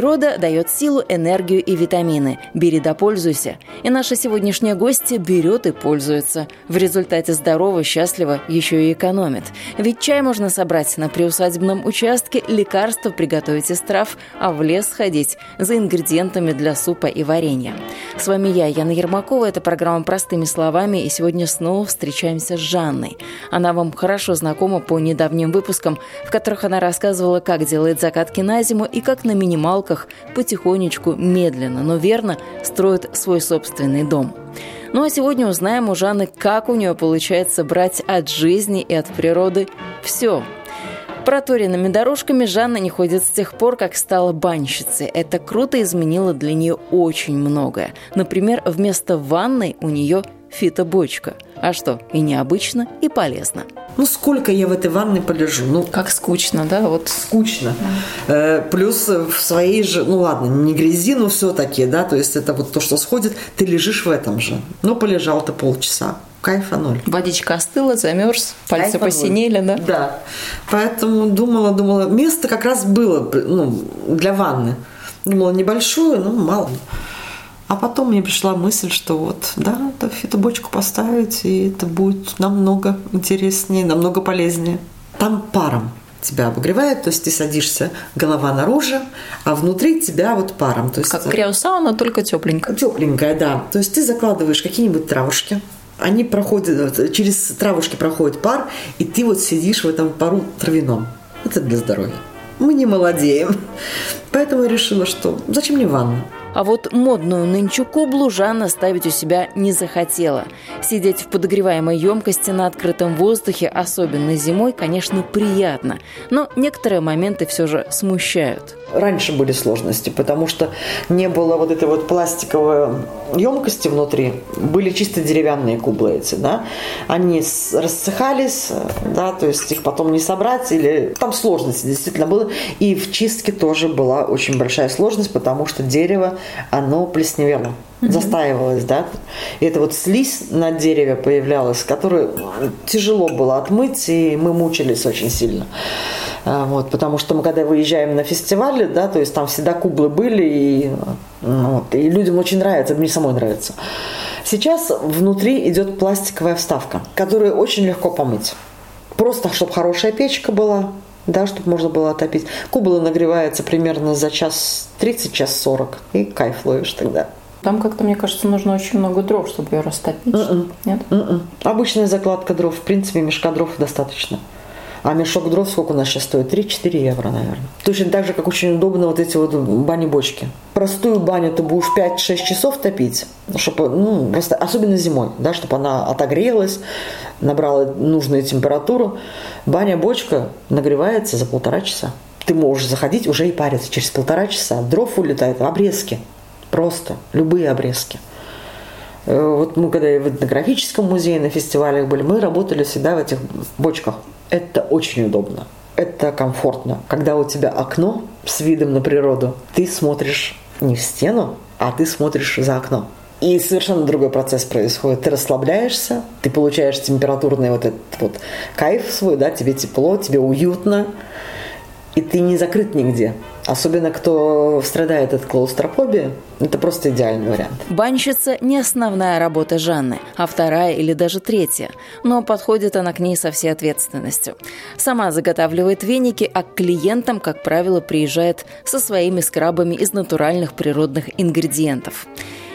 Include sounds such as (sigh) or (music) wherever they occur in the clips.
Природа дает силу, энергию и витамины. Бери да пользуйся. И наша сегодняшняя гостья берет и пользуется. В результате здорово, счастливо, еще и экономит. Ведь чай можно собрать на приусадебном участке, лекарства приготовить из трав, а в лес сходить за ингредиентами для супа и варенья. С вами я, Яна Ермакова. Это программа «Простыми словами». И сегодня снова встречаемся с Жанной. Она вам хорошо знакома по недавним выпускам, в которых она рассказывала, как делает закатки на зиму и как на минимал свалках потихонечку, медленно, но верно строит свой собственный дом. Ну а сегодня узнаем у Жанны, как у нее получается брать от жизни и от природы все. Проторенными дорожками Жанна не ходит с тех пор, как стала банщицей. Это круто изменило для нее очень многое. Например, вместо ванной у нее фитобочка. А что, и необычно, и полезно. Ну, сколько я в этой ванной полежу? Ну, как скучно, да? Вот. Скучно. Да. Э, плюс в своей же, ну ладно, не грязи, но все-таки, да, то есть это вот то, что сходит, ты лежишь в этом же. Ну, полежал ты полчаса. Кайфа ноль. Водичка остыла, замерз, пальцы Кайфа посинели, да? Да. Поэтому думала, думала, место как раз было ну, для ванны. Думала, небольшое, ну, мало. А потом мне пришла мысль, что вот, да, это фитобочку поставить, и это будет намного интереснее, намного полезнее. Там паром тебя обогревает, то есть ты садишься, голова наружу, а внутри тебя вот паром. То есть как криосауна, только тепленькая. Тепленькая, да. То есть ты закладываешь какие-нибудь травушки, они проходят, через травушки проходит пар, и ты вот сидишь в этом пару травяном. Это для здоровья. Мы не молодеем. (laughs) Поэтому я решила, что зачем мне ванна? А вот модную нынче кублу Жанна ставить у себя не захотела. Сидеть в подогреваемой емкости на открытом воздухе, особенно зимой, конечно, приятно. Но некоторые моменты все же смущают. Раньше были сложности, потому что не было вот этой вот пластиковой емкости внутри. Были чисто деревянные кублы эти, да. Они рассыхались, да, то есть их потом не собрать или... Там сложности действительно было. И в чистке тоже была очень большая сложность, потому что дерево оно плесневело, застаивалось, да. И это вот слизь на дереве появлялась, которую тяжело было отмыть, и мы мучились очень сильно. А, вот, потому что мы когда выезжаем на фестивали, да, то есть там всегда кублы были, и, ну, вот, и людям очень нравится, мне самой нравится. Сейчас внутри идет пластиковая вставка, которую очень легко помыть. Просто, чтобы хорошая печка была, да, чтобы можно было отопить. Кубла нагревается примерно за час 30, час 40, и кайф ловишь тогда. Там как-то, мне кажется, нужно очень много дров, чтобы ее растопить. Mm-mm. М-м. Нет? Mm-mm. М-м. Обычная закладка дров, в принципе, мешка дров достаточно. А мешок дров сколько у нас сейчас стоит? 3-4 евро, наверное. Точно так же, как очень удобно вот эти вот бани-бочки. Простую баню ты будешь 5-6 часов топить, чтобы, ну, просто, особенно зимой, да, чтобы она отогрелась, набрала нужную температуру. Баня-бочка нагревается за полтора часа. Ты можешь заходить уже и париться. Через полтора часа дров улетает, обрезки. Просто, любые обрезки. Э, вот мы когда в этнографическом музее на фестивалях были, мы работали всегда в этих бочках. Это очень удобно. Это комфортно. Когда у тебя окно с видом на природу, ты смотришь не в стену, а ты смотришь за окно. И совершенно другой процесс происходит. Ты расслабляешься, ты получаешь температурный вот этот вот кайф свой, да, тебе тепло, тебе уютно, и ты не закрыт нигде. Особенно кто страдает от клаустрофобии, это просто идеальный вариант. Банщица не основная работа Жанны, а вторая или даже третья. Но подходит она к ней со всей ответственностью. Сама заготавливает веники, а к клиентам, как правило, приезжает со своими скрабами из натуральных природных ингредиентов.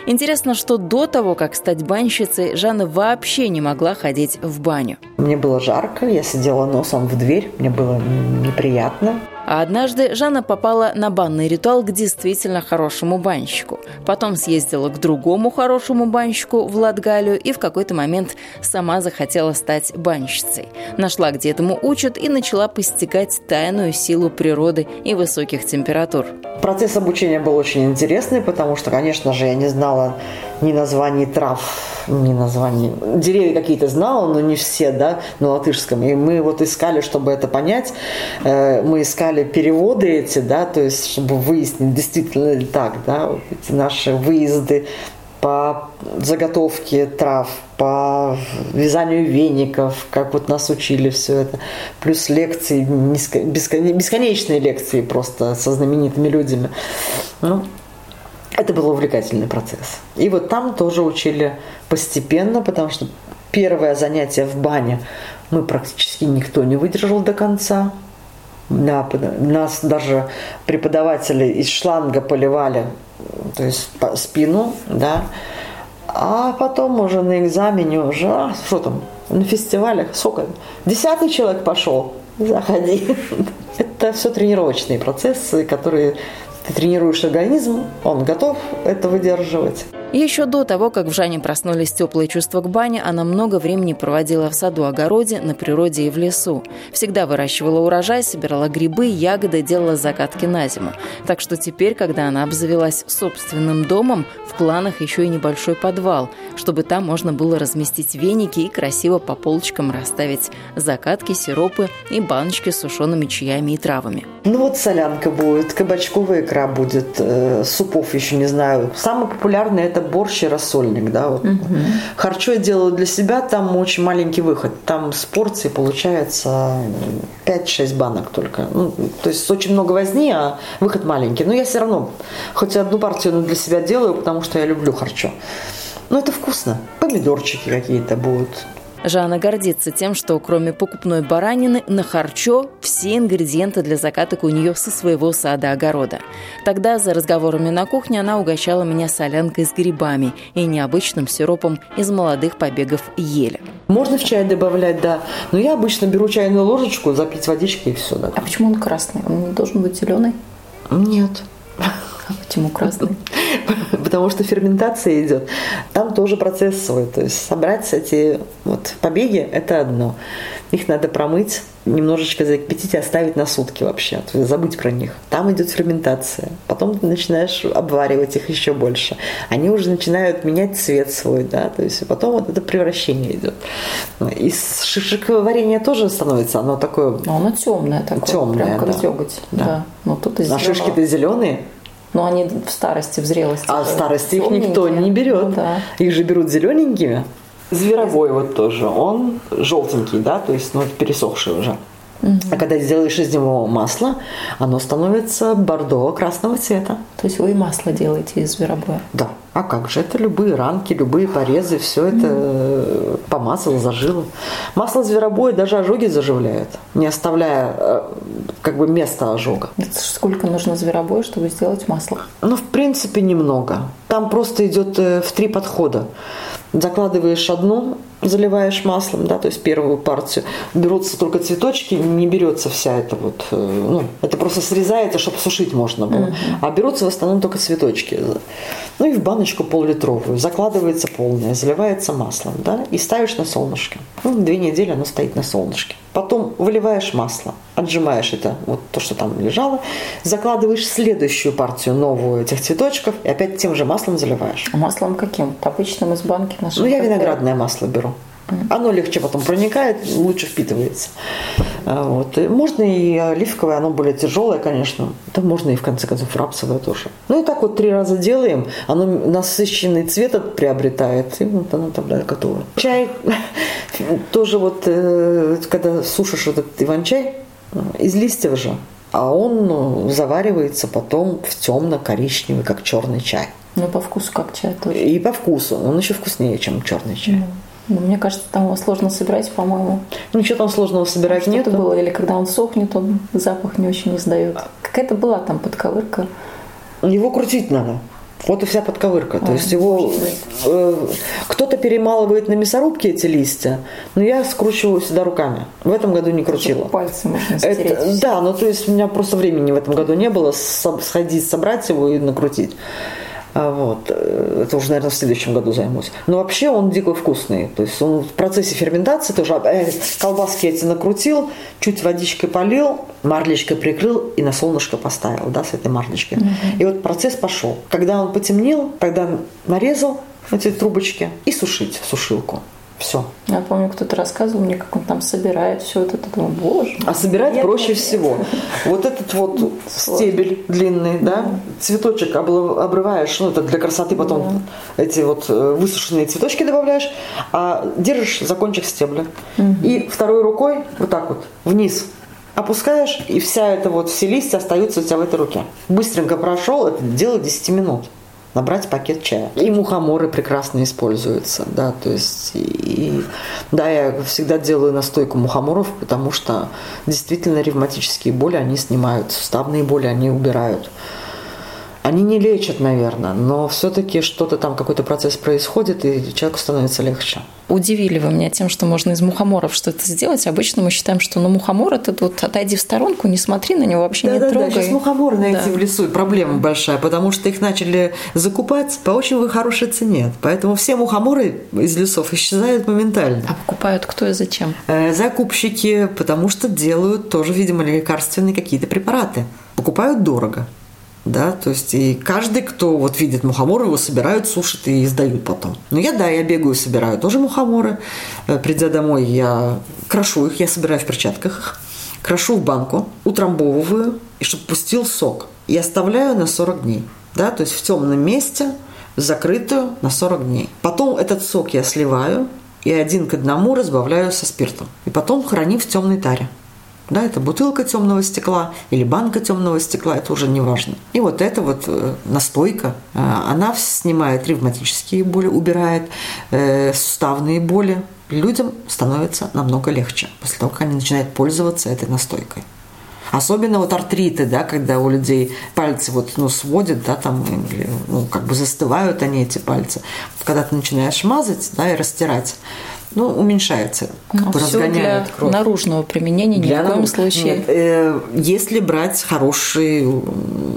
Интересно, что до того, как стать банщицей, Жанна вообще не могла ходить в баню. Мне было жарко, я сидела носом в дверь, мне было неприятно. А однажды Жанна попала на банный ритуал к действительно хорошему банщику. Потом съездила к другому хорошему банщику в Латгалию и в какой-то момент сама захотела стать банщицей. Нашла, где этому учат, и начала постигать тайную силу природы и высоких температур. Процесс обучения был очень интересный, потому что, конечно же, я не знала ни названий трав, не название, деревья какие-то знал, но не все, да, на латышском. И мы вот искали, чтобы это понять, э, мы искали переводы эти, да, то есть, чтобы выяснить, действительно ли так, да, вот эти наши выезды по заготовке трав, по вязанию веников, как вот нас учили все это, плюс лекции, бесконечные лекции просто со знаменитыми людьми. Ну, это был увлекательный процесс. И вот там тоже учили постепенно, потому что первое занятие в бане мы практически никто не выдержал до конца. Нас даже преподаватели из шланга поливали то есть по спину, да, а потом уже на экзамене уже, а, что там, на фестивалях, сколько, десятый человек пошел, заходи. (laughs) Это все тренировочные процессы, которые ты тренируешь организм, он готов это выдерживать. Еще до того, как в Жане проснулись теплые чувства к бане, она много времени проводила в саду-огороде, на природе и в лесу. Всегда выращивала урожай, собирала грибы, ягоды, делала закатки на зиму. Так что теперь, когда она обзавелась собственным домом, в планах еще и небольшой подвал, чтобы там можно было разместить веники и красиво по полочкам расставить закатки, сиропы и баночки с сушеными чаями и травами. Ну вот солянка будет, кабачковая икра будет, э, супов еще не знаю. Самый популярный это борщ и рассольник, да, вот. Угу. Харчо я делаю для себя, там очень маленький выход, там с порции получается 5-6 банок только, ну, то есть очень много возни, а выход маленький, но я все равно хоть одну партию для себя делаю, потому что я люблю харчо. Но это вкусно. Помидорчики какие-то будут. Жанна гордится тем, что кроме покупной баранины на харчо все ингредиенты для закаток у нее со своего сада-огорода. Тогда за разговорами на кухне она угощала меня солянкой с грибами и необычным сиропом из молодых побегов ели. Можно в чай добавлять, да. Но я обычно беру чайную ложечку, запить водички и все. Да. А почему он красный? Он не должен быть зеленый? Нет. (laughs) Почему красный? (laughs) Потому что ферментация идет. Там тоже процесс свой. То есть собрать эти вот побеги – это одно. Их надо промыть, немножечко закипятить и оставить на сутки вообще. То есть забыть про них. Там идет ферментация. Потом ты начинаешь обваривать их еще больше. Они уже начинают менять цвет свой, да, то есть потом вот это превращение идет. Из шишековарения тоже становится оно такое... Но оно темное такое. Темное, прям как да. деготь. Да. да. Но тут а шишки-то зеленые. Но они в старости, в зрелости. А в старости их никто не берет. Ну, да. Их же берут зелененькими. Зверобой вот тоже, он желтенький, да, то есть, ну, пересохший уже. Угу. А когда сделаешь из него масло, оно становится бордо красного цвета. То есть вы и масло делаете из зверобоя? Да. А как же? Это любые ранки, любые порезы, все это угу. помазал, зажило. Масло зверобоя даже ожоги заживляет, не оставляя э, как бы места ожога. Это сколько нужно зверобоя, чтобы сделать масло? Ну, в принципе, немного. Там просто идет э, в три подхода закладываешь одну, заливаешь маслом, да, то есть первую партию, берутся только цветочки, не берется вся эта вот, э, ну, это просто срезается, чтобы сушить можно было, uh-huh. а берутся в основном только цветочки. Ну и в баночку пол-литровую закладывается полная, заливается маслом, да, и ставишь на солнышке. Ну, две недели оно стоит на солнышке. Потом выливаешь масло, отжимаешь это, вот то, что там лежало, закладываешь следующую партию новую этих цветочков и опять тем же маслом заливаешь. А маслом каким? Обычным из банки нашего? Ну, я виноградное масло беру. Оно легче потом проникает, лучше впитывается. А, вот. И можно и оливковое, оно более тяжелое, конечно. Да можно и в конце концов рапсовое тоже. Ну и так вот три раза делаем, оно насыщенный цвет приобретает, и вот оно тогда готово. Чай (laughs) тоже вот, э, когда сушишь этот иван-чай, из листьев же, а он ну, заваривается потом в темно-коричневый, как черный чай. Ну, по вкусу как чай тоже. И по вкусу. Он еще вкуснее, чем черный чай. Mm. Ну, мне кажется, там его сложно собирать, по-моему. Ничего там сложного собирать нет. было, или когда он сохнет, он запах не очень издает. Какая-то была там подковырка. Его крутить надо. Вот и вся подковырка. А, То есть его э, кто-то перемалывает на мясорубке эти листья, но я скручиваю всегда руками. В этом году не крутила. Пальцы можно стереть. Это, да, ну то есть у меня просто времени в этом году не было сходить, собрать его и накрутить. А вот. Это уже, наверное, в следующем году займусь. Но вообще он дико вкусный. То есть он в процессе ферментации тоже э, колбаски эти накрутил, чуть водичкой полил, марлечкой прикрыл и на солнышко поставил, да, с этой марлечкой. Угу. И вот процесс пошел. Когда он потемнел, когда нарезал, эти трубочки и сушить в сушилку. Все. Я помню, кто-то рассказывал мне, как он там собирает все это. Думаю, боже. А собирать проще всего. (laughs) Вот этот вот стебель длинный, да, цветочек обрываешь, ну это для красоты потом эти вот э, высушенные цветочки добавляешь, а держишь за кончик стебля. И второй рукой вот так вот вниз опускаешь, и вся эта вот, все листья остаются у тебя в этой руке. Быстренько прошел, это дело 10 минут набрать пакет чая. И мухоморы прекрасно используются, да, то есть, и, да, я всегда делаю настойку мухоморов, потому что действительно ревматические боли они снимают, суставные боли они убирают. Они не лечат, наверное, но все-таки что-то там, какой-то процесс происходит, и человеку становится легче. Удивили вы меня тем, что можно из мухоморов что-то сделать. Обычно мы считаем, что ну, мухомор это вот отойди в сторонку, не смотри на него, вообще да, не да, трогай. Да, сейчас мухоморы найти да. в лесу проблема большая, потому что их начали закупать по очень хорошей цене. Поэтому все мухоморы из лесов исчезают моментально. А покупают кто и зачем? Э, закупщики, потому что делают тоже, видимо, лекарственные какие-то препараты. Покупают дорого да, то есть и каждый, кто вот видит мухомор, его собирают, сушат и издают потом. Но я, да, я бегаю, собираю тоже мухоморы. Э, придя домой, я крошу их, я собираю в перчатках их, крошу в банку, утрамбовываю, и чтобы пустил сок. И оставляю на 40 дней, да, то есть в темном месте, закрытую на 40 дней. Потом этот сок я сливаю и один к одному разбавляю со спиртом. И потом храню в темной таре. Да, это бутылка темного стекла или банка темного стекла, это уже не важно. И вот эта вот э, настойка, э, она снимает ревматические боли, убирает э, суставные боли. Людям становится намного легче после того, как они начинают пользоваться этой настойкой. Особенно вот артриты, да, когда у людей пальцы вот, ну, сводят, да, там, ну, как бы застывают они, эти пальцы. Когда ты начинаешь мазать, да, и растирать, ну, уменьшается, как бы разгоняет для кровь. наружного применения для ни в коем случае. Нет, э, если брать хороший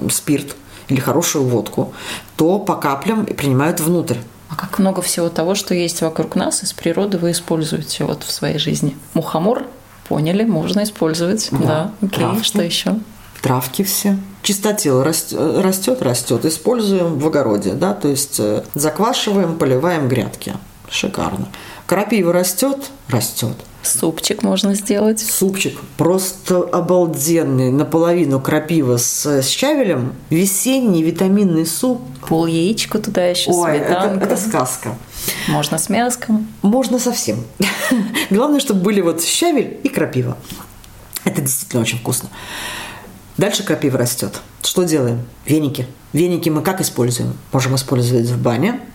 спирт или хорошую водку, то по каплям принимают внутрь. А как много всего того, что есть вокруг нас, из природы вы используете вот в своей жизни? Мухомор, поняли, можно использовать. Да, да. окей, травки, что еще? Травки все. Чистотел растет, растет. Используем в огороде, да, то есть э, заквашиваем, поливаем грядки. Шикарно. Крапива растет, растет. Супчик можно сделать. Супчик просто обалденный. Наполовину крапива с, с щавелем. Весенний витаминный суп. Пол яичка туда еще Ой, это, это сказка. Можно с мяском. Можно совсем. (laughs) Главное, чтобы были вот щавель и крапива. Это действительно очень вкусно. Дальше крапива растет. Что делаем? Веники. Веники мы как используем? Можем использовать в бане –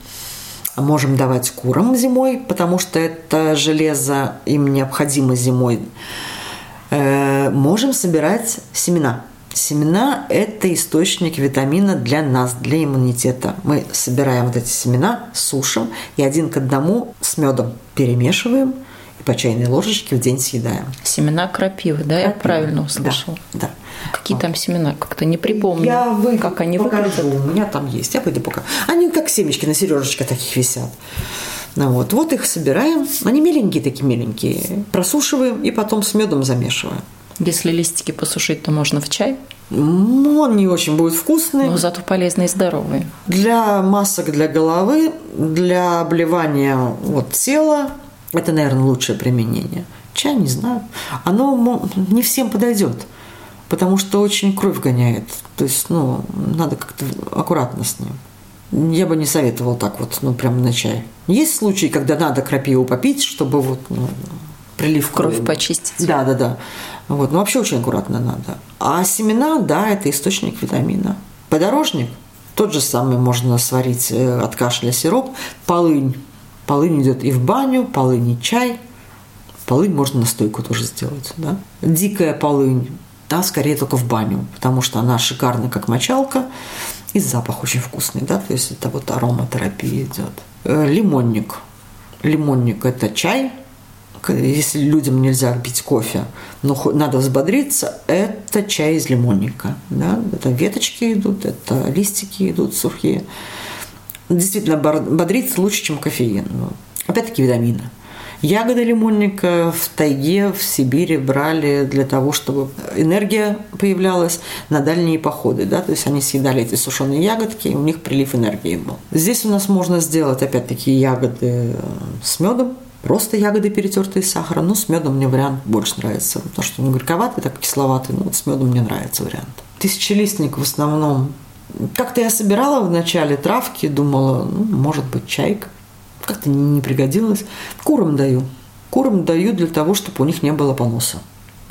можем давать курам зимой, потому что это железо им необходимо зимой. Э, можем собирать семена. Семена – это источник витамина для нас, для иммунитета. Мы собираем вот эти семена, сушим и один к одному с медом перемешиваем по чайной ложечке в день съедаем. Семена крапивы, да, крапивы. я правильно услышала? Да. да. Какие вот. там семена? Как-то не припомню. Я выйду, как они покажу. Выглядят. У меня там есть. Я пойду пока. Они как семечки на сережечках таких висят. Ну, вот. вот их собираем. Они миленькие такие миленькие. Просушиваем и потом с медом замешиваем. Если листики посушить, то можно в чай? Ну, он не очень будет вкусный. Но зато полезный и здоровый. Для масок для головы, для обливания вот, тела, это, наверное, лучшее применение. Чай, не знаю. Оно не всем подойдет потому что очень кровь гоняет. То есть, ну, надо как-то аккуратно с ним. Я бы не советовал так вот, ну, прям на чай. Есть случаи, когда надо крапиву попить, чтобы вот ну, прилив крови. Кровь почистить. Да, да, да. Вот, но вообще очень аккуратно надо. А семена, да, это источник витамина. Подорожник, тот же самый можно сварить э, от кашля сироп. Полынь. Полынь идет и в баню, полынь и чай. Полынь можно настойку тоже сделать, да. Дикая полынь да, скорее только в баню, потому что она шикарная, как мочалка, и запах очень вкусный, да, то есть это вот ароматерапия идет. Э, лимонник. Лимонник – это чай, если людям нельзя пить кофе, но надо взбодриться, это чай из лимонника. Да? Это веточки идут, это листики идут сухие. Действительно, бодриться лучше, чем кофеин. Опять-таки витамины. Ягоды лимонника в тайге, в Сибири брали для того, чтобы энергия появлялась на дальние походы. Да? То есть они съедали эти сушеные ягодки, и у них прилив энергии был. Здесь у нас можно сделать, опять-таки, ягоды с медом, Просто ягоды, перетертые с сахаром. Ну, с медом мне вариант больше нравится. Потому что он горьковатый, так кисловатый. Ну, вот с медом мне нравится вариант. Тысячелистник в основном. Как-то я собирала в начале травки, думала, ну, может быть, чайка. Как-то не пригодилось. Курам даю. Курам даю для того, чтобы у них не было поноса.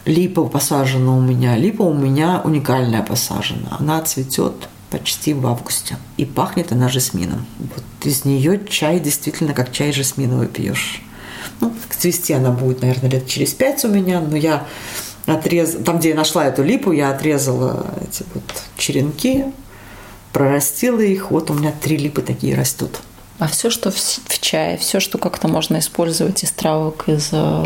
Липа посажена у меня. Липа у меня уникальная посажена. Она цветет почти в августе. И пахнет она жасмином. Вот из нее чай действительно как чай жасминовый пьешь. Ну, цвести она будет, наверное, лет через пять у меня, но я отрез... там, где я нашла эту липу, я отрезала эти вот черенки, прорастила их. Вот у меня три липы такие растут. А все, что в, в чае, все, что как-то можно использовать из травок, из э,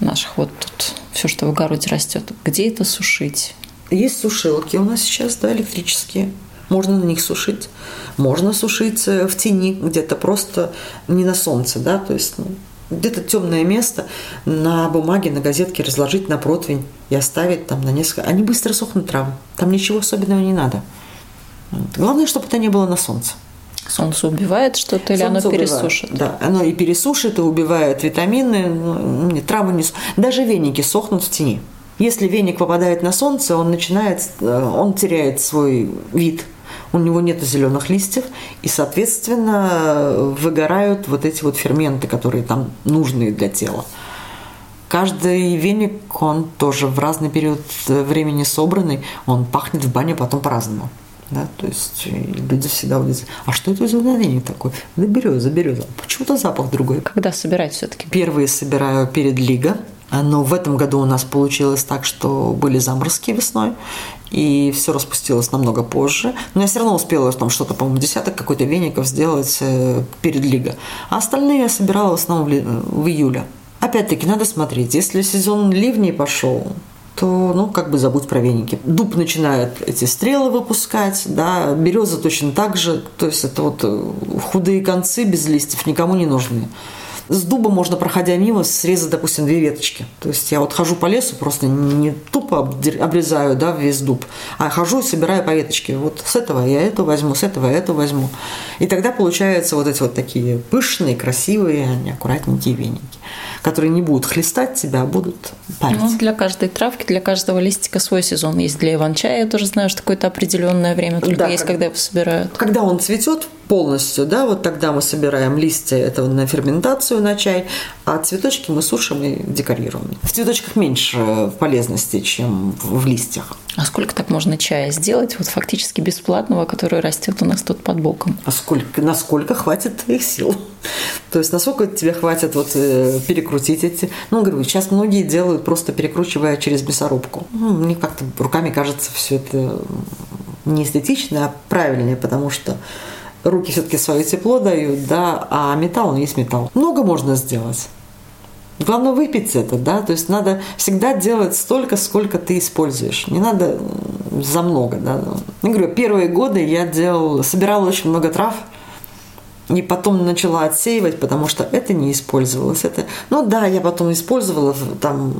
наших вот тут, все, что в огороде растет, где это сушить? Есть сушилки у нас сейчас, да, электрические. Можно на них сушить. Можно сушить э, в тени где-то просто не на солнце, да, то есть ну, где-то темное место на бумаге, на газетке разложить на противень и оставить там на несколько... Они быстро сохнут травы. Там ничего особенного не надо. Главное, чтобы это не было на солнце. Солнце убивает что-то или Солнце оно пересушит? Убивает, да, оно и пересушит, и убивает витамины, ну, не, травы не... Даже веники сохнут в тени. Если веник попадает на солнце, он начинает, э, он теряет свой вид – у него нет зеленых листьев, и, соответственно, выгорают вот эти вот ферменты, которые там нужны для тела. Каждый веник, он тоже в разный период времени собранный, он пахнет в бане потом по-разному. Да, то есть люди всегда удивляются, а что это за веник такой? Да береза, береза. Почему-то запах другой. Когда собирать все-таки? Первые собираю перед лига, но в этом году у нас получилось так, что были заморозки весной, и все распустилось намного позже. Но я все равно успела там что-то, по-моему, десяток какой-то веников сделать э, перед Лига. А остальные я собирала в основном в июле. Опять-таки, надо смотреть. Если сезон ливней пошел, то, ну, как бы забудь про веники. Дуб начинает эти стрелы выпускать, да, береза точно так же. То есть это вот э, худые концы без листьев никому не нужны. С дуба можно, проходя мимо, срезать, допустим, две веточки. То есть я вот хожу по лесу, просто не тупо обрезаю да, весь дуб, а хожу и собираю по веточке. Вот с этого я эту возьму, с этого я эту возьму. И тогда получаются вот эти вот такие пышные, красивые, аккуратненькие веники которые не будут хлестать тебя, а будут парить. Ну, для каждой травки, для каждого листика свой сезон есть. Для иван-чая я тоже знаю, что какое-то определенное время только да, есть, как... когда его собирают. Когда он цветет полностью, да, вот тогда мы собираем листья этого на ферментацию, на чай, а цветочки мы сушим и декорируем. В цветочках меньше полезности, чем в листьях. А сколько так можно чая сделать, вот фактически бесплатного, который растет у нас тут под боком? А сколько, насколько хватит твоих сил? (laughs) То есть насколько тебе хватит вот э, перекрутить эти... Ну, говорю, сейчас многие делают просто перекручивая через мясорубку. Ну, мне как-то руками кажется все это не эстетично, а правильнее, потому что руки все-таки свое тепло дают, да, а металл, он есть металл. Много можно сделать. Главное выпить это, да, то есть надо всегда делать столько, сколько ты используешь. Не надо за много, да. Я говорю, первые годы я делал, собирала очень много трав, и потом начала отсеивать, потому что это не использовалось. Это, ну да, я потом использовала, там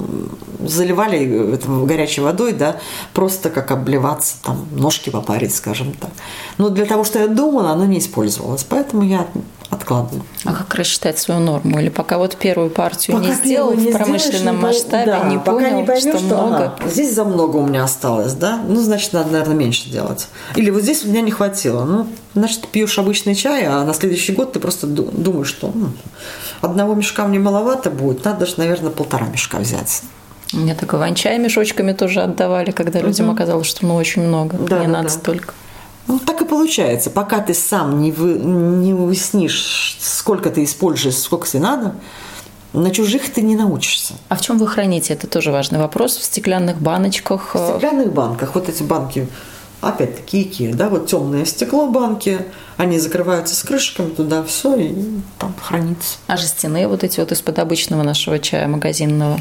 заливали это, горячей водой, да, просто как обливаться, там ножки попарить, скажем так. Но для того, что я думала, оно не использовалось, поэтому я откладываю. А как рассчитать свою норму? Или пока вот первую партию пока не сделал не в промышленном сделаешь, масштабе, да, не пока понял, не поймешь, что, что много? Ага, здесь за много у меня осталось, да? Ну, значит, надо, наверное, меньше делать. Или вот здесь у меня не хватило. Ну, значит, ты пьешь обычный чай, а на следующий год ты просто думаешь, что ну, одного мешка мне маловато будет, надо даже, наверное, полтора мешка взять. Мне так иван-чай мешочками тоже отдавали, когда угу. людям оказалось, что ну очень много, да, не да, надо да. столько. Ну, так и получается. Пока ты сам не, вы, не выяснишь, сколько ты используешь, сколько тебе надо, на чужих ты не научишься. А в чем вы храните? Это тоже важный вопрос. В стеклянных баночках? В стеклянных банках. Вот эти банки, опять-таки, Икеа, да, вот темное стекло банки, они закрываются с крышками, туда все, и там хранится. А жестяные вот эти вот из-под обычного нашего чая магазинного?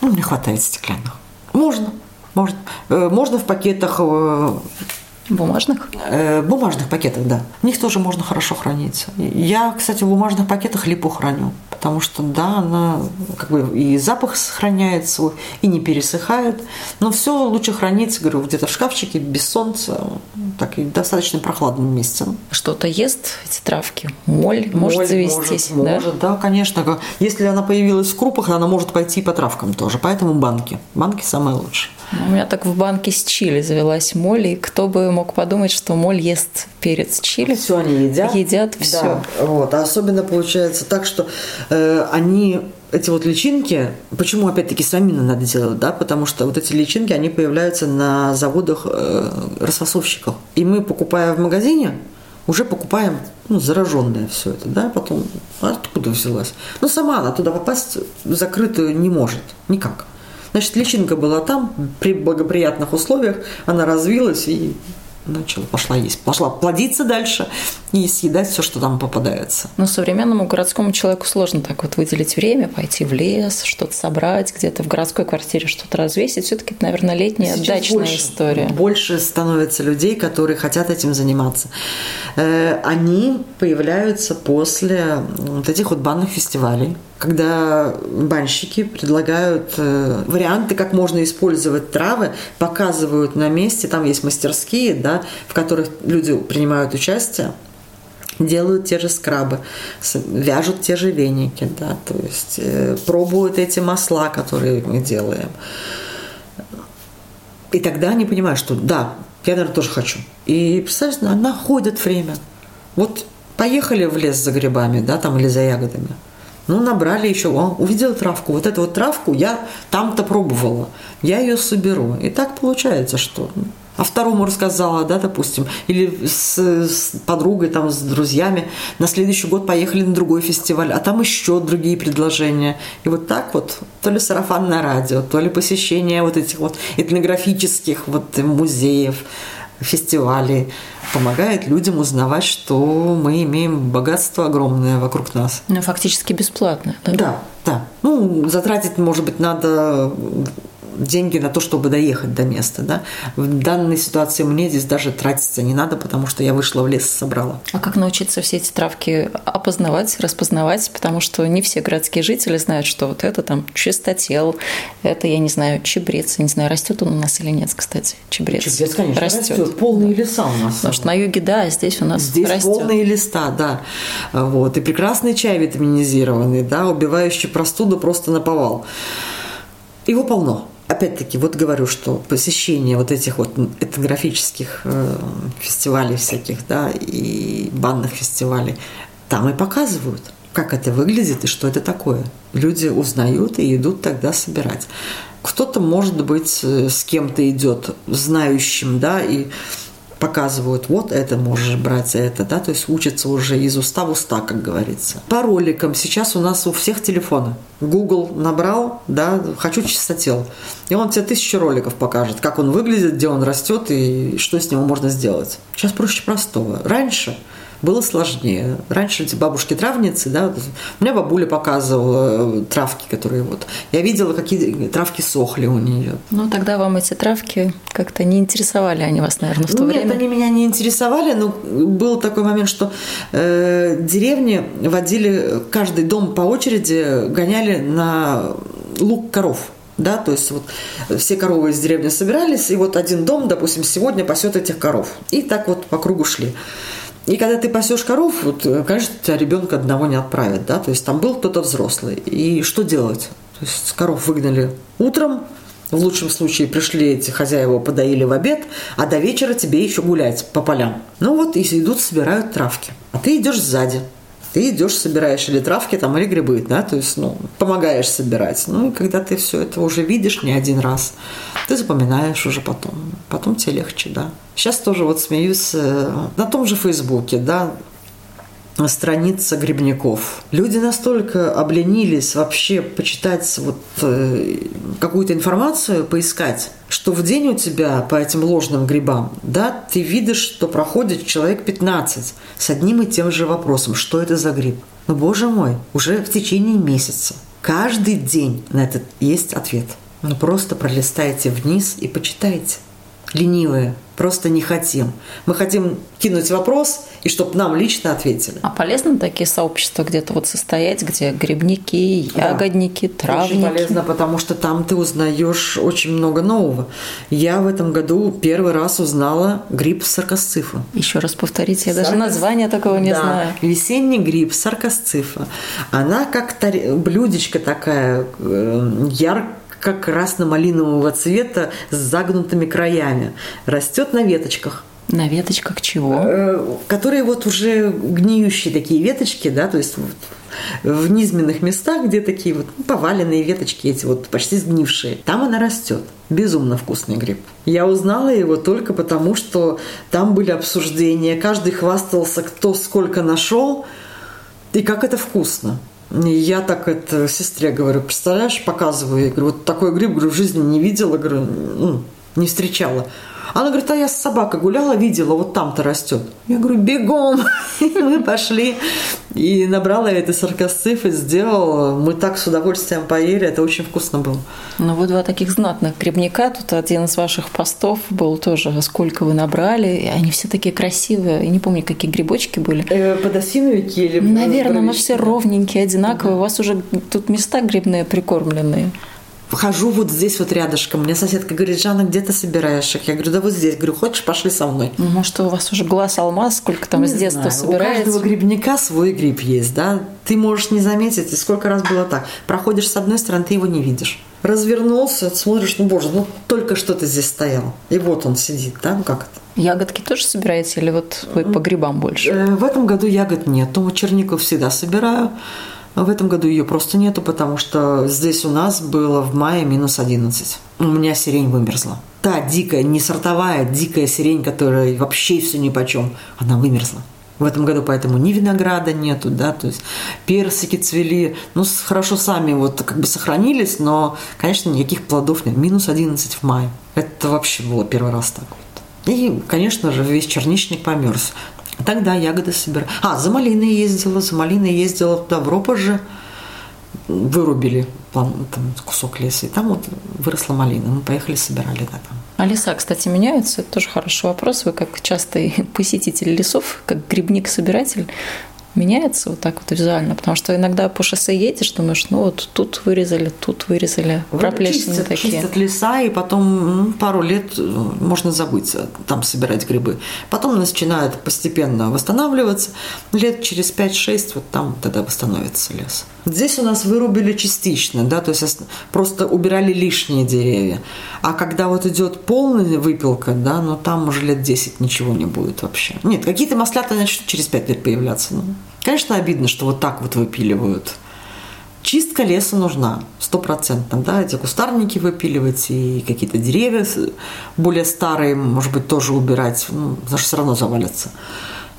Ну, не хватает стеклянных. Можно. Можно, э, можно в пакетах э, Бумажных? Э, бумажных пакетах, да. В них тоже можно хорошо хранить. Я, кстати, в бумажных пакетах липу храню. Потому что, да, она как бы и запах сохраняет свой, и не пересыхает. Но все лучше хранить, говорю, где-то в шкафчике, без солнца, так и в достаточно прохладном месте. Что-то ест эти травки? Моль, может Моль завестись? Может, да? может, да, конечно. Если она появилась в крупах, она может пойти по травкам тоже. Поэтому банки. Банки самые лучшие. У меня так в банке с чили завелась моль, и кто бы мог подумать, что моль ест перец чили. Все они едят. Едят все. Да, вот. А особенно получается так, что э, они эти вот личинки, почему опять-таки самим надо делать, да, потому что вот эти личинки, они появляются на заводах э, расфасовщиков. И мы, покупая в магазине, уже покупаем ну, зараженное все это, да, потом откуда взялась? Ну, сама она туда попасть закрытую не может, никак. Значит, личинка была там, при благоприятных условиях, она развилась и начала, пошла есть, пошла плодиться дальше и съедать все, что там попадается. Но современному городскому человеку сложно так вот выделить время, пойти в лес, что-то собрать, где-то в городской квартире что-то развесить. Все-таки это, наверное, летняя Сейчас дачная больше, история. Больше становится людей, которые хотят этим заниматься. Э, Они появляются после вот этих вот банных фестивалей, когда банщики предлагают э, варианты, как можно использовать травы, показывают на месте, там есть мастерские, да, в которых люди принимают участие делают те же скрабы, вяжут те же веники, да, то есть э, пробуют эти масла, которые мы делаем. И тогда они понимают, что да, я, наверное, тоже хочу. И, представляешь, находят время. Вот поехали в лес за грибами, да, там, или за ягодами. Ну, набрали еще, о, увидела травку. Вот эту вот травку я там-то пробовала. Я ее соберу. И так получается, что а второму рассказала, да, допустим, или с, с подругой, там, с друзьями, на следующий год поехали на другой фестиваль, а там еще другие предложения. И вот так вот, то ли сарафанное радио, то ли посещение вот этих вот этнографических вот музеев, фестивалей, помогает людям узнавать, что мы имеем богатство огромное вокруг нас. Ну, фактически бесплатно. Да? Да, да. Ну, затратить, может быть, надо деньги на то, чтобы доехать до места, да. В данной ситуации мне здесь даже тратиться не надо, потому что я вышла в лес собрала. А как научиться все эти травки опознавать, распознавать? Потому что не все городские жители знают, что вот это там чистотел, это, я не знаю, чебрец. Я не знаю, растет он у нас или нет, кстати. Чебрец, Чебрец, конечно, растет. растет. Полные леса у нас. Потому что на юге, да, а здесь у нас Здесь растет. полные листа, да. Вот. И прекрасный чай витаминизированный, да, убивающий простуду просто наповал. Его полно. Опять-таки, вот говорю, что посещение вот этих вот этнографических э, фестивалей всяких, да, и банных фестивалей, там и показывают, как это выглядит и что это такое. Люди узнают и идут тогда собирать. Кто-то, может быть, э, с кем-то идет, знающим, да, и показывают, вот это можешь брать, это, да, то есть учатся уже из уста в уста, как говорится. По роликам сейчас у нас у всех телефоны. Google набрал, да, хочу чистотел, и он тебе тысячу роликов покажет, как он выглядит, где он растет и что с него можно сделать. Сейчас проще простого. Раньше было сложнее. Раньше эти бабушки-травницы, да, у меня бабуля показывала э, травки, которые вот... Я видела, какие травки сохли у нее. Ну, тогда вам эти травки как-то не интересовали они вас, наверное, в то ну, время. Нет, они меня не интересовали, но был такой момент, что э, деревни водили каждый дом по очереди, гоняли на лук коров. Да, то есть вот все коровы из деревни собирались, и вот один дом, допустим, сегодня пасет этих коров. И так вот по кругу шли. И когда ты пасешь коров, вот, конечно, тебя ребенка одного не отправят, да, то есть там был кто-то взрослый. И что делать? То есть коров выгнали утром, в лучшем случае пришли эти хозяева, подоили в обед, а до вечера тебе еще гулять по полям. Ну вот, и идут, собирают травки. А ты идешь сзади. Ты идешь, собираешь или травки там, или грибы, да, то есть, ну, помогаешь собирать. Ну, и когда ты все это уже видишь не один раз, ты запоминаешь уже потом. Потом тебе легче, да. Сейчас тоже вот смеюсь э, на том же Фейсбуке, да, страница грибников. Люди настолько обленились вообще почитать вот э, какую-то информацию, поискать, что в день у тебя по этим ложным грибам, да, ты видишь, что проходит человек 15 с одним и тем же вопросом, что это за гриб. Ну, боже мой, уже в течение месяца. Каждый день на этот есть ответ. Ну, просто пролистайте вниз и почитайте. Ленивые, просто не хотим. Мы хотим кинуть вопрос, и чтобы нам лично ответили. А полезно такие сообщества где-то вот состоять, где грибники, ягодники, да. травники? Очень полезно, потому что там ты узнаешь очень много нового. Я в этом году первый раз узнала гриб саркосцифа. Еще раз повторите, я Саркос... даже названия такого не да. знаю. Весенний гриб саркосцифа. Она как блюдечко такая, э, яркая как красно-малинового цвета с загнутыми краями. Растет на веточках. На веточках чего? Э, которые вот уже гниющие такие веточки, да, то есть вот в низменных местах, где такие вот поваленные веточки эти вот почти сгнившие. Там она растет. Безумно вкусный гриб. Я узнала его только потому, что там были обсуждения, каждый хвастался, кто сколько нашел и как это вкусно. Я так это сестре говорю, представляешь, показываю, я говорю, вот такой гриб, говорю, в жизни не видела, говорю, ну, не встречала. Она говорит, а я с собакой гуляла, видела, вот там-то растет. Я говорю, бегом. (laughs) Мы пошли и набрала это саркосциф и сделала. Мы так с удовольствием поели, это очень вкусно было. Ну, вы два таких знатных грибника. Тут один из ваших постов был тоже, сколько вы набрали. И они все такие красивые. Я не помню, какие грибочки были. Э, подосиновики или Наверное, но все ровненькие, одинаковые. У вас уже тут места грибные прикормленные хожу вот здесь вот рядышком. Мне соседка говорит, Жанна, где ты собираешь их? Я говорю, да вот здесь. Говорю, хочешь, пошли со мной. Ну, может, у вас уже глаз алмаз, сколько там не из детства знаю. собираете? У каждого грибника свой гриб есть, да? Ты можешь не заметить, и сколько раз было так. Проходишь с одной стороны, ты его не видишь. Развернулся, смотришь, ну, боже, ну, только что ты здесь стоял. И вот он сидит, да? Ну, как это? Ягодки тоже собираете или вот вы по грибам больше? Э, в этом году ягод нет. Чернику всегда собираю. В этом году ее просто нету, потому что здесь у нас было в мае минус 11. У меня сирень вымерзла. Та дикая, не сортовая, дикая сирень, которая вообще все ни почем, она вымерзла. В этом году поэтому ни винограда нету, да, то есть персики цвели, ну, хорошо сами вот как бы сохранились, но, конечно, никаких плодов нет. Минус 11 в мае. Это вообще было первый раз так вот. И, конечно же, весь черничник померз. Тогда ягоды собирали. А, за малиной ездила, за малиной ездила туда, в Ропоже. Вырубили там, кусок леса, и там вот выросла малина. Мы поехали, собирали, да, там. А леса, кстати, меняются? Это тоже хороший вопрос. Вы как частый (laughs) посетитель лесов, как грибник-собиратель, меняется вот так вот визуально, потому что иногда по шоссе едешь, думаешь, ну вот тут вырезали, тут вырезали, проплешины чистят, такие. Чистят леса, и потом ну, пару лет э, можно забыть э, там собирать грибы. Потом начинают постепенно восстанавливаться, лет через 5-6 вот там тогда восстановится лес. Здесь у нас вырубили частично, да, то есть просто убирали лишние деревья. А когда вот идет полная выпилка, да, ну там уже лет 10 ничего не будет вообще. Нет, какие-то маслята начнут через 5 лет появляться. Ну, конечно, обидно, что вот так вот выпиливают. Чистка леса нужна, стопроцентно, да, эти кустарники выпиливать и какие-то деревья более старые, может быть, тоже убирать, ну, потому что все равно завалятся.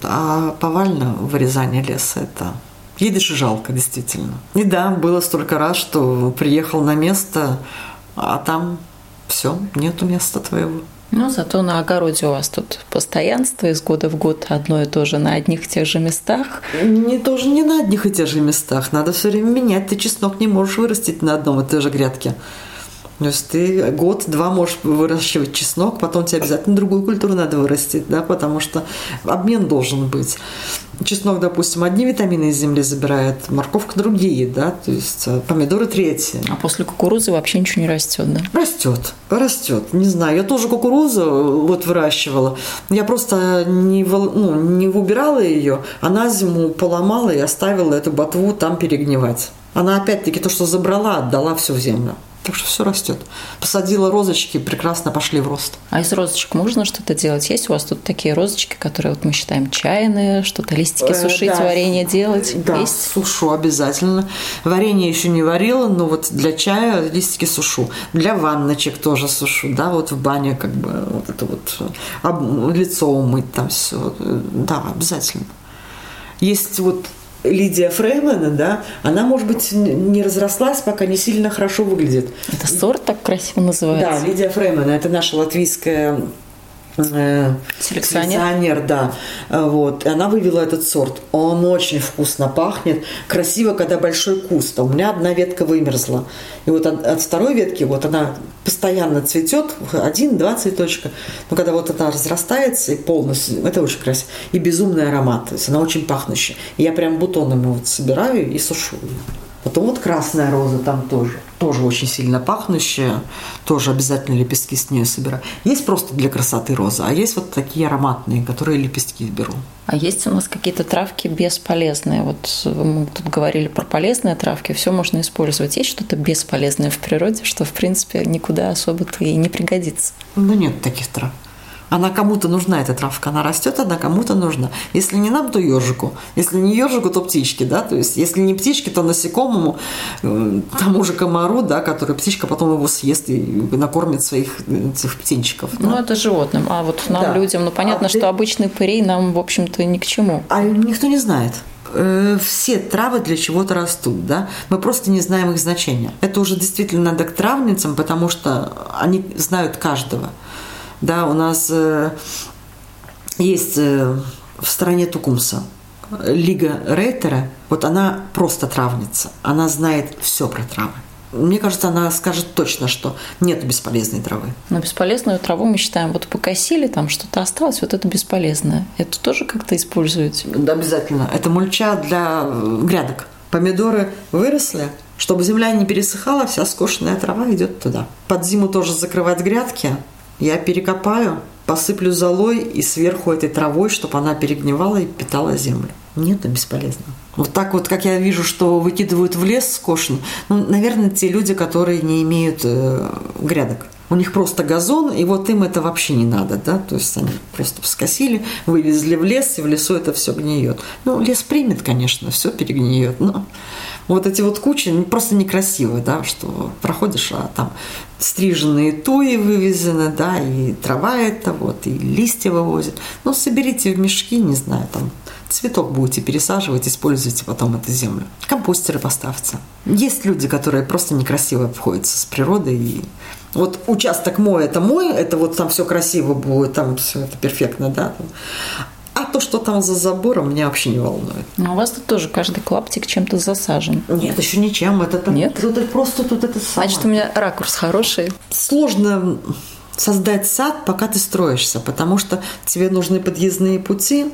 А повально вырезание леса – это Едешь и жалко, действительно. И да, было столько раз, что приехал на место, а там все, нету места твоего. Ну, зато на огороде у вас тут постоянство из года в год одно и то же на одних и тех же местах. Не тоже не на одних и тех же местах. Надо все время менять. Ты чеснок не можешь вырастить на одном и той же грядке. То есть ты год-два можешь выращивать чеснок, потом тебе обязательно другую культуру надо вырастить, да, потому что обмен должен быть. Чеснок, допустим, одни витамины из земли забирает, морковка другие, да, то есть э, помидоры третьи. А после кукурузы вообще ничего не растет, да? Растет, растет. Не знаю, я тоже кукурузу э, вот выращивала. Я просто не, ну, не выбирала ее, а на зиму поломала и оставила эту ботву там перегнивать. Она опять-таки то, что забрала, отдала все в землю. Так что все растет. Посадила розочки, прекрасно пошли в рост. А из розочек можно что-то делать? Есть у вас тут такие розочки, которые вот мы считаем чайные, что-то листики э, сушить, э, да. варенье делать? Да, Есть? сушу обязательно. Варенье еще не варила, но вот для чая листики сушу. Для ванночек тоже сушу, да, вот в бане как бы вот это вот об, лицо умыть там все. Да, обязательно. Есть вот Лидия Фреймана, да, она, может быть, не разрослась, пока не сильно хорошо выглядит. Это сорт так красиво называется? Да, Лидия Фреймана, это наша латвийская Селекционер? селекционер, да. Э, Вот. И она вывела этот сорт. Он очень вкусно пахнет. Красиво, когда большой куст. А у меня одна ветка вымерзла. И вот от, от второй ветки, вот она постоянно цветет, один-два цветочка. Но когда вот она разрастается и полностью, это очень красиво. И безумный аромат. То есть она очень пахнущая. И я прям бутонами вот собираю и сушу ее. Потом вот красная роза там тоже. Тоже очень сильно пахнущая. Тоже обязательно лепестки с нее собираю. Есть просто для красоты роза, а есть вот такие ароматные, которые лепестки беру. А есть у нас какие-то травки бесполезные? Вот мы тут говорили про полезные травки, все можно использовать. Есть что-то бесполезное в природе, что, в принципе, никуда особо-то и не пригодится? Ну, нет таких трав. Она кому-то нужна, эта травка. Она растет, она кому-то нужна. Если не нам, то ежику. Если не ежику, то птичке, да. То есть, если не птичке, то насекомому, э, тому же комару, да, который птичка потом его съест и накормит своих этих птенчиков. Ну, да. это животным. А вот нам, Да. людям, ну, понятно, А что ты- обычный пырей нам, в общем-то, ни к чему. А никто не знает. Э, Все травы для чего-то растут, да? Мы просто не знаем их значения. Это уже действительно надо к травницам, потому что они знают каждого. Да, у нас э, есть э, в стране Тукумса Лига Рейтера, вот она просто травница, она знает все про травы. Мне кажется, она скажет точно, что нет бесполезной травы. Но бесполезную траву мы считаем, вот покосили, там что-то осталось, вот это бесполезное. Это тоже как-то используете? Да, обязательно. Это мульча для э, грядок. Помидоры выросли, чтобы земля не пересыхала, вся скошенная трава идет туда. Под зиму тоже закрывать грядки. Я перекопаю, посыплю золой и сверху этой травой, чтобы она перегнивала и питала землю. Нет, это бесполезно. Вот так вот, как я вижу, что выкидывают в лес скошенный, ну, наверное, те люди, которые не имеют э, грядок. У них просто газон, и вот им это вообще не надо, да, то есть они просто вскосили, вывезли в лес, и в лесу это все гниет. Ну, лес примет, конечно, все перегниет, но вот эти вот кучи ну, просто некрасиво, да, что проходишь, а там стриженные туи вывезены, да, и трава это вот, и листья вывозят. Ну, соберите в мешки, не знаю, там цветок будете пересаживать, используйте потом эту землю. Компостеры поставьте. Есть люди, которые просто некрасиво обходятся с природой. И вот участок мой, это мой, это вот там все красиво будет, там все это перфектно, да. А то, что там за забором, меня вообще не волнует. Но у вас тут тоже каждый клаптик чем-то засажен. Нет, еще ничем. Это там, Нет? Тут это просто тут это самое. Значит, у меня ракурс хороший. сложно создать сад, пока ты строишься, потому что тебе нужны подъездные пути,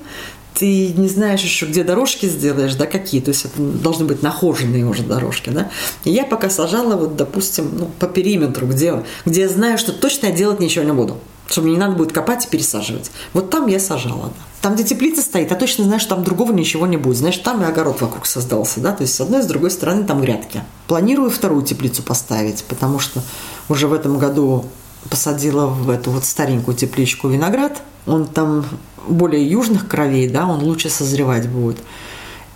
ты не знаешь еще, где дорожки сделаешь, да, какие, то есть это должны быть нахоженные уже дорожки, да. И я пока сажала, вот, допустим, ну, по периметру, где, где я знаю, что точно я делать ничего не буду, чтобы мне не надо будет копать и пересаживать. Вот там я сажала, да. Там, где теплица стоит, я точно знаю, что там другого ничего не будет. Знаешь, там и огород вокруг создался, да, то есть с одной и с другой стороны там грядки. Планирую вторую теплицу поставить, потому что уже в этом году посадила в эту вот старенькую тепличку виноград. Он там более южных кровей, да, он лучше созревать будет.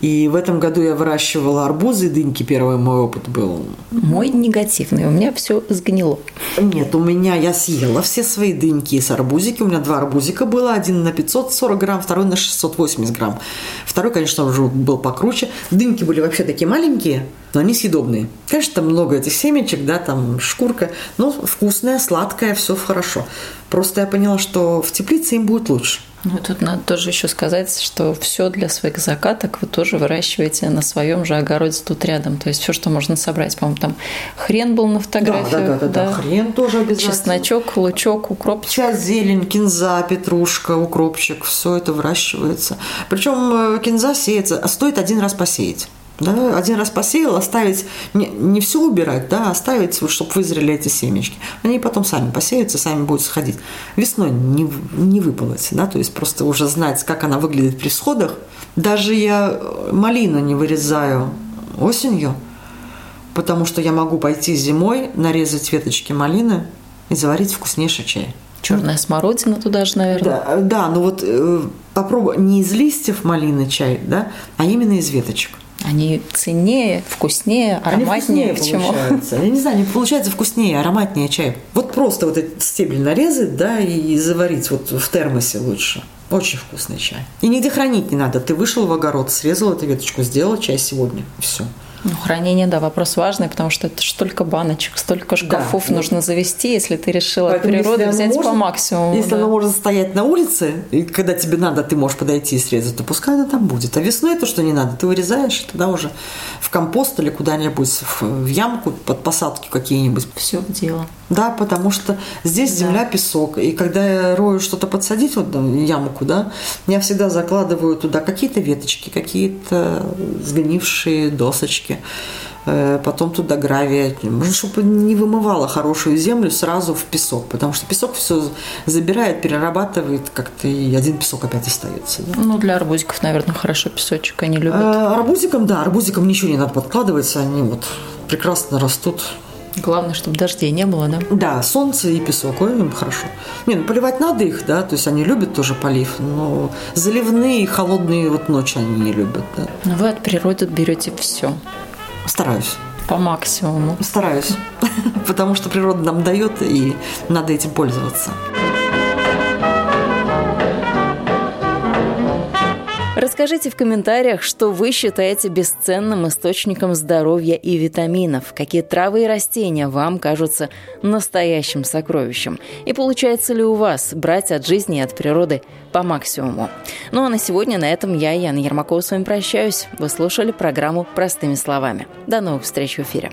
И в этом году я выращивала арбузы и дыньки. Первый мой опыт был. Мой негативный. У меня все сгнило. Нет, у меня я съела все свои дыньки с арбузики. У меня два арбузика было. Один на 540 грамм, второй на 680 грамм. Второй, конечно, уже был покруче. Дыньки были вообще такие маленькие, но они съедобные. Конечно, там много этих семечек, да, там шкурка. Но вкусная, сладкая, все хорошо. Просто я поняла, что в теплице им будет лучше. Ну, тут надо тоже еще сказать, что все для своих закаток вы тоже выращиваете на своем же огороде тут рядом. То есть все, что можно собрать. По-моему, там хрен был на фотографии. Да, да, да, да, да. Хрен тоже обязательно. Чесночок, лучок, укроп. Вся зелень, кинза, петрушка, укропчик, все это выращивается. Причем э, кинза сеется, а стоит один раз посеять. Да, один раз посеял, оставить, не, не все убирать, да, оставить, чтобы вызрели эти семечки. Они потом сами посеются, сами будут сходить. Весной не, не выполоть, да, то есть просто уже знать, как она выглядит при всходах. Даже я малину не вырезаю осенью, потому что я могу пойти зимой, нарезать веточки малины и заварить вкуснейший чай. Черная смородина туда же, наверное. Да, да, ну вот э, попробуй не из листьев малины чай, да, а именно из веточек. Они ценнее, вкуснее, Они ароматнее. вкуснее Почему? получаются. Я не знаю, не получается вкуснее, ароматнее чай. Вот просто вот этот стебель нарезать, да, и заварить вот в термосе лучше. Очень вкусный чай. И нигде хранить не надо. Ты вышел в огород, срезал эту веточку, сделал чай сегодня. Все. Ну, хранение, да, вопрос важный, потому что это столько баночек, столько шкафов да. нужно завести, если ты решила Поэтому, природу взять может, по максимуму. Если да. оно может стоять на улице, и когда тебе надо, ты можешь подойти и срезать, то пускай оно там будет. А весной то, что не надо, ты вырезаешь, и тогда уже в компост или куда-нибудь в, в ямку под посадки какие-нибудь. Все в дело. Да, потому что здесь да. земля, песок. И когда я рою что-то подсадить, вот ямку, да, я всегда закладываю туда какие-то веточки, какие-то сгнившие досочки э, потом туда гравия, чтобы не вымывала хорошую землю сразу в песок, потому что песок все забирает, перерабатывает, как-то и один песок опять остается. Да? Ну, для арбузиков, наверное, хорошо песочек, они любят. А, арбузикам, да, арбузикам ничего не надо подкладывать, они вот прекрасно растут Главное, чтобы дождей не было, да? Да, солнце и песок, ой, им хорошо. Не, ну поливать надо их, да, то есть они любят тоже полив, но заливные, холодные вот ночи они не любят, да. Но вы от природы берете все. Стараюсь. По максимуму. Стараюсь, (laughs) потому что природа нам дает, и надо этим пользоваться. Расскажите в комментариях, что вы считаете бесценным источником здоровья и витаминов, какие травы и растения вам кажутся настоящим сокровищем, и получается ли у вас брать от жизни и от природы по максимуму. Ну а на сегодня на этом я, Яна Ермакова, с вами прощаюсь. Вы слушали программу «Простыми словами». До новых встреч в эфире.